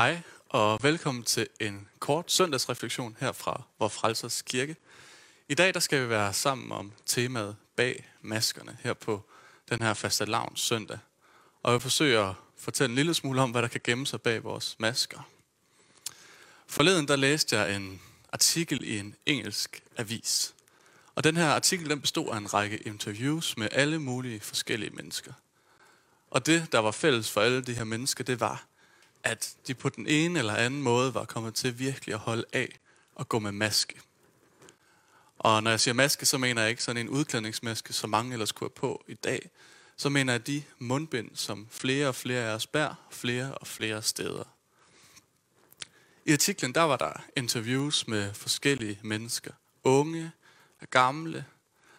Hej og velkommen til en kort søndagsreflektion her fra Vor Frelsers Kirke. I dag der skal vi være sammen om temaet bag maskerne her på den her faste lavn søndag. Og jeg forsøger at fortælle en lille smule om, hvad der kan gemme sig bag vores masker. Forleden der læste jeg en artikel i en engelsk avis. Og den her artikel den bestod af en række interviews med alle mulige forskellige mennesker. Og det, der var fælles for alle de her mennesker, det var, at de på den ene eller anden måde var kommet til virkelig at holde af og gå med maske. Og når jeg siger maske, så mener jeg ikke sådan en udklædningsmaske, som mange ellers kunne have på i dag. Så mener jeg de mundbind, som flere og flere af os bærer, flere og flere steder. I artiklen der var der interviews med forskellige mennesker, unge og gamle,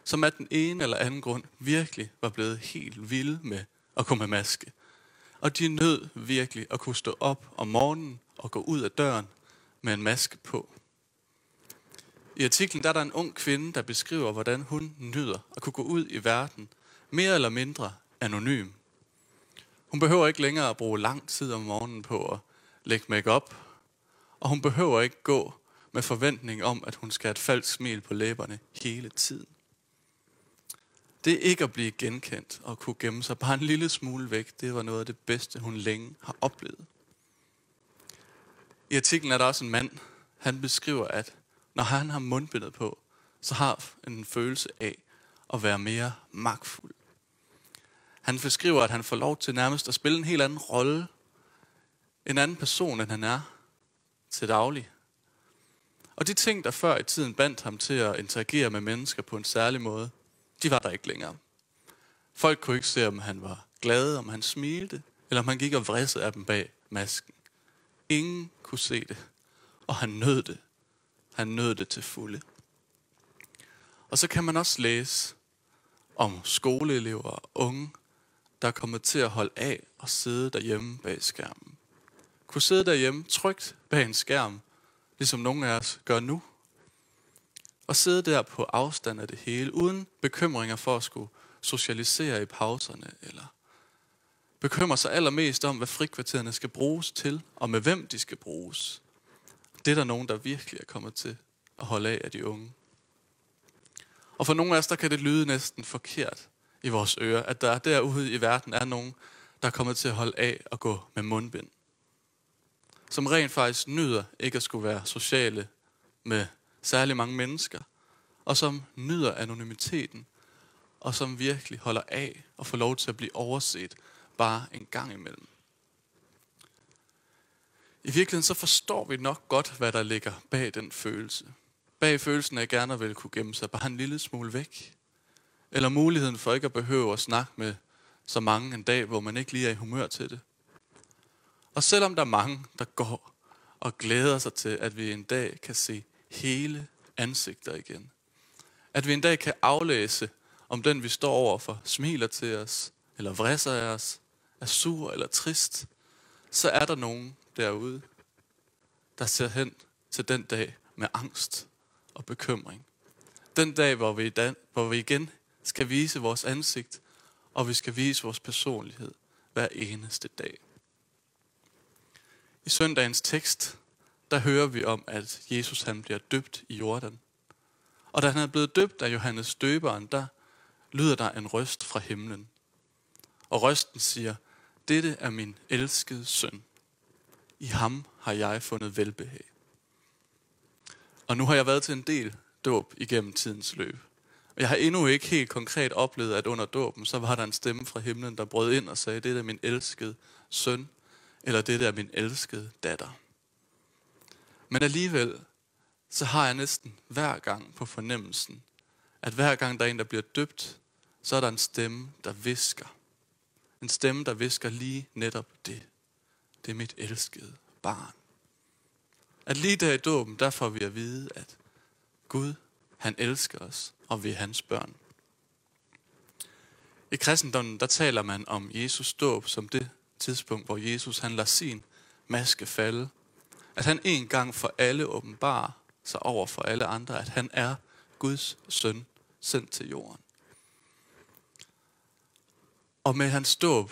som af den ene eller anden grund virkelig var blevet helt vilde med at gå med maske. Og de nød virkelig at kunne stå op om morgenen og gå ud af døren med en maske på. I artiklen der er der en ung kvinde, der beskriver, hvordan hun nyder at kunne gå ud i verden mere eller mindre anonym. Hun behøver ikke længere at bruge lang tid om morgenen på at lægge makeup, og hun behøver ikke gå med forventning om, at hun skal have et falsk smil på læberne hele tiden. Det ikke at blive genkendt og kunne gemme sig bare en lille smule væk, det var noget af det bedste, hun længe har oplevet. I artiklen er der også en mand, han beskriver, at når han har mundbindet på, så har han en følelse af at være mere magtfuld. Han beskriver, at han får lov til nærmest at spille en helt anden rolle, en anden person, end han er til daglig. Og de ting, der før i tiden bandt ham til at interagere med mennesker på en særlig måde, de var der ikke længere. Folk kunne ikke se, om han var glad, om han smilte, eller om han gik og vridsede af dem bag masken. Ingen kunne se det, og han nød det. Han nød det til fulde. Og så kan man også læse om skoleelever og unge, der er kommet til at holde af og sidde derhjemme bag skærmen. Kunne sidde derhjemme trygt bag en skærm, ligesom nogle af os gør nu, og sidde der på afstand af det hele, uden bekymringer for at skulle socialisere i pauserne, eller bekymre sig allermest om, hvad frikvartererne skal bruges til, og med hvem de skal bruges. Det er der nogen, der virkelig er kommet til at holde af af de unge. Og for nogle af os, der kan det lyde næsten forkert i vores ører, at der derude i verden er nogen, der er kommet til at holde af og gå med mundbind. Som rent faktisk nyder ikke at skulle være sociale med særlig mange mennesker, og som nyder anonymiteten, og som virkelig holder af og får lov til at blive overset bare en gang imellem. I virkeligheden så forstår vi nok godt, hvad der ligger bag den følelse. Bag følelsen af gerne vil kunne gemme sig bare en lille smule væk. Eller muligheden for ikke at behøve at snakke med så mange en dag, hvor man ikke lige er i humør til det. Og selvom der er mange, der går og glæder sig til, at vi en dag kan se hele ansigter igen. At vi en dag kan aflæse, om den vi står overfor smiler til os, eller vrisser af os, er sur eller trist, så er der nogen derude, der ser hen til den dag med angst og bekymring. Den dag, hvor vi, hvor vi igen skal vise vores ansigt, og vi skal vise vores personlighed hver eneste dag. I søndagens tekst, der hører vi om, at Jesus han bliver døbt i Jordan. Og da han er blevet døbt af Johannes døberen, der lyder der en røst fra himlen. Og røsten siger, dette er min elskede søn. I ham har jeg fundet velbehag. Og nu har jeg været til en del dåb igennem tidens løb. Og jeg har endnu ikke helt konkret oplevet, at under dåben, så var der en stemme fra himlen, der brød ind og sagde, det er min elskede søn, eller det er min elskede datter. Men alligevel, så har jeg næsten hver gang på fornemmelsen, at hver gang der er en, der bliver døbt, så er der en stemme, der visker. En stemme, der visker lige netop det. Det er mit elskede barn. At lige der i dåben, der får vi at vide, at Gud, han elsker os, og vi er hans børn. I kristendommen, der taler man om Jesus dåb som det tidspunkt, hvor Jesus han lader sin maske falde. At han en gang for alle åbenbarer sig over for alle andre, at han er Guds søn, sendt til jorden. Og med hans dåb,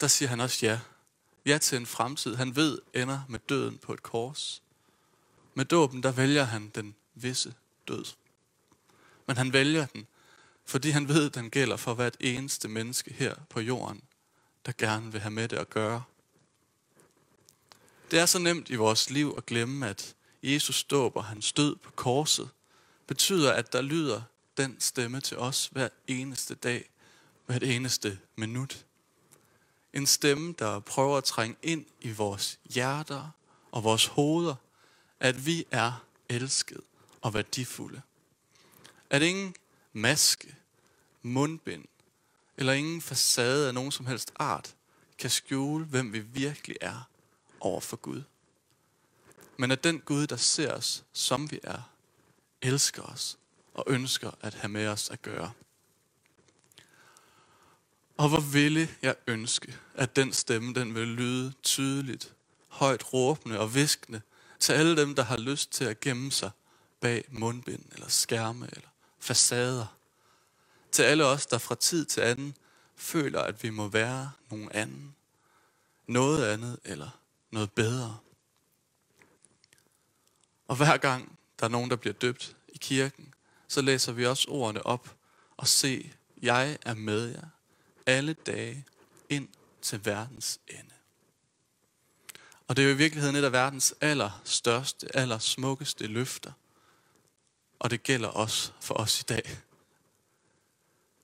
der siger han også ja. ja til en fremtid, han ved ender med døden på et kors. Med dåben, der vælger han den visse død. Men han vælger den, fordi han ved, den gælder for hvert eneste menneske her på jorden, der gerne vil have med det at gøre. Det er så nemt i vores liv at glemme, at Jesus dåber hans død på korset, betyder, at der lyder den stemme til os hver eneste dag, hvert eneste minut. En stemme, der prøver at trænge ind i vores hjerter og vores hoveder, at vi er elsket og værdifulde. At ingen maske, mundbind eller ingen facade af nogen som helst art kan skjule, hvem vi virkelig er over for Gud. Men at den Gud, der ser os, som vi er, elsker os og ønsker at have med os at gøre. Og hvor ville jeg ønske, at den stemme, den vil lyde tydeligt, højt råbende og viskende til alle dem, der har lyst til at gemme sig bag mundbind eller skærme eller facader. Til alle os, der fra tid til anden føler, at vi må være nogen anden, noget andet eller noget bedre. Og hver gang der er nogen, der bliver døbt i kirken, så læser vi også ordene op og se, jeg er med jer alle dage ind til verdens ende. Og det er jo i virkeligheden et af verdens allerstørste, allersmukkeste løfter. Og det gælder også for os i dag.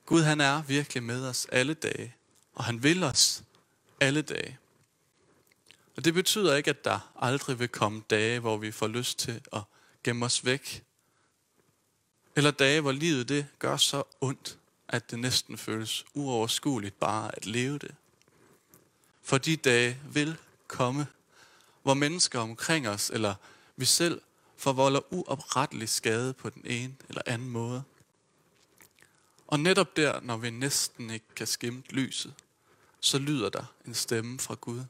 Gud han er virkelig med os alle dage, og han vil os alle dage. Og det betyder ikke, at der aldrig vil komme dage, hvor vi får lyst til at gemme os væk. Eller dage, hvor livet det gør så ondt, at det næsten føles uoverskueligt bare at leve det. For de dage vil komme, hvor mennesker omkring os, eller vi selv, forvolder uoprettelig skade på den ene eller anden måde. Og netop der, når vi næsten ikke kan skimte lyset, så lyder der en stemme fra Gud,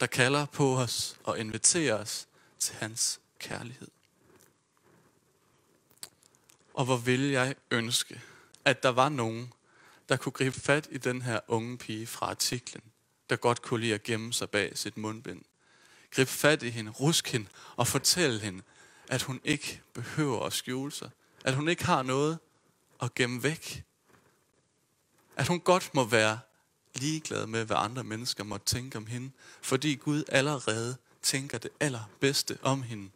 der kalder på os og inviterer os til hans kærlighed. Og hvor ville jeg ønske, at der var nogen, der kunne gribe fat i den her unge pige fra artiklen, der godt kunne lide at gemme sig bag sit mundbind. Grib fat i hende, rusk hende og fortælle hende, at hun ikke behøver at skjule sig. At hun ikke har noget at gemme væk. At hun godt må være ligeglad med, hvad andre mennesker måtte tænke om hende, fordi Gud allerede tænker det allerbedste om hende.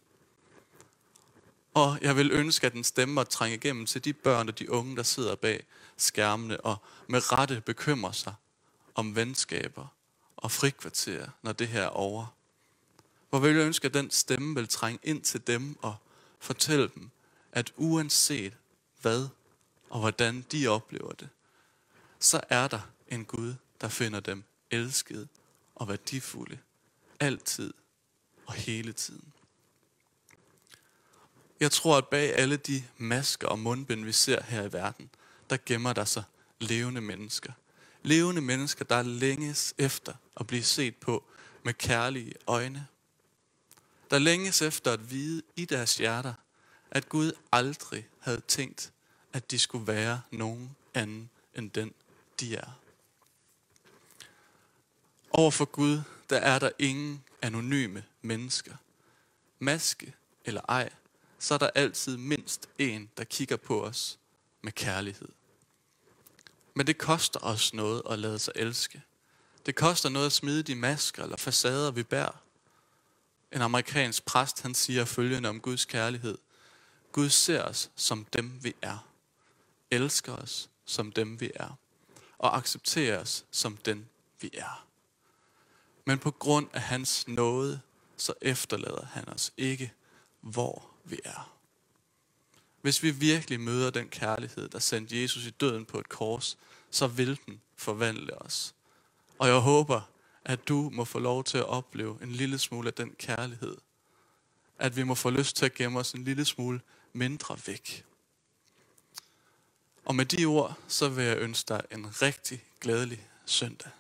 Og jeg vil ønske, at den stemme at trænge igennem til de børn og de unge, der sidder bag skærmene og med rette bekymrer sig om venskaber og frikvarterer, når det her er over. Hvor vil jeg ønske, at den stemme vil trænge ind til dem og fortælle dem, at uanset hvad og hvordan de oplever det, så er der en Gud, der finder dem elskede og værdifulde, altid og hele tiden. Jeg tror, at bag alle de masker og mundbind, vi ser her i verden, der gemmer der sig levende mennesker. Levende mennesker, der længes efter at blive set på med kærlige øjne. Der længes efter at vide i deres hjerter, at Gud aldrig havde tænkt, at de skulle være nogen anden end den, de er. Over for Gud, der er der ingen anonyme mennesker. Maske eller ej, så er der altid mindst en, der kigger på os med kærlighed. Men det koster os noget at lade sig elske. Det koster noget at smide de masker eller facader, vi bærer. En amerikansk præst, han siger følgende om Guds kærlighed. Gud ser os som dem, vi er. Elsker os som dem, vi er. Og accepterer os som den, vi er. Men på grund af hans nåde, så efterlader han os ikke, hvor vi er. Hvis vi virkelig møder den kærlighed, der sendte Jesus i døden på et kors, så vil den forvandle os. Og jeg håber, at du må få lov til at opleve en lille smule af den kærlighed. At vi må få lyst til at gemme os en lille smule mindre væk. Og med de ord, så vil jeg ønske dig en rigtig glædelig søndag.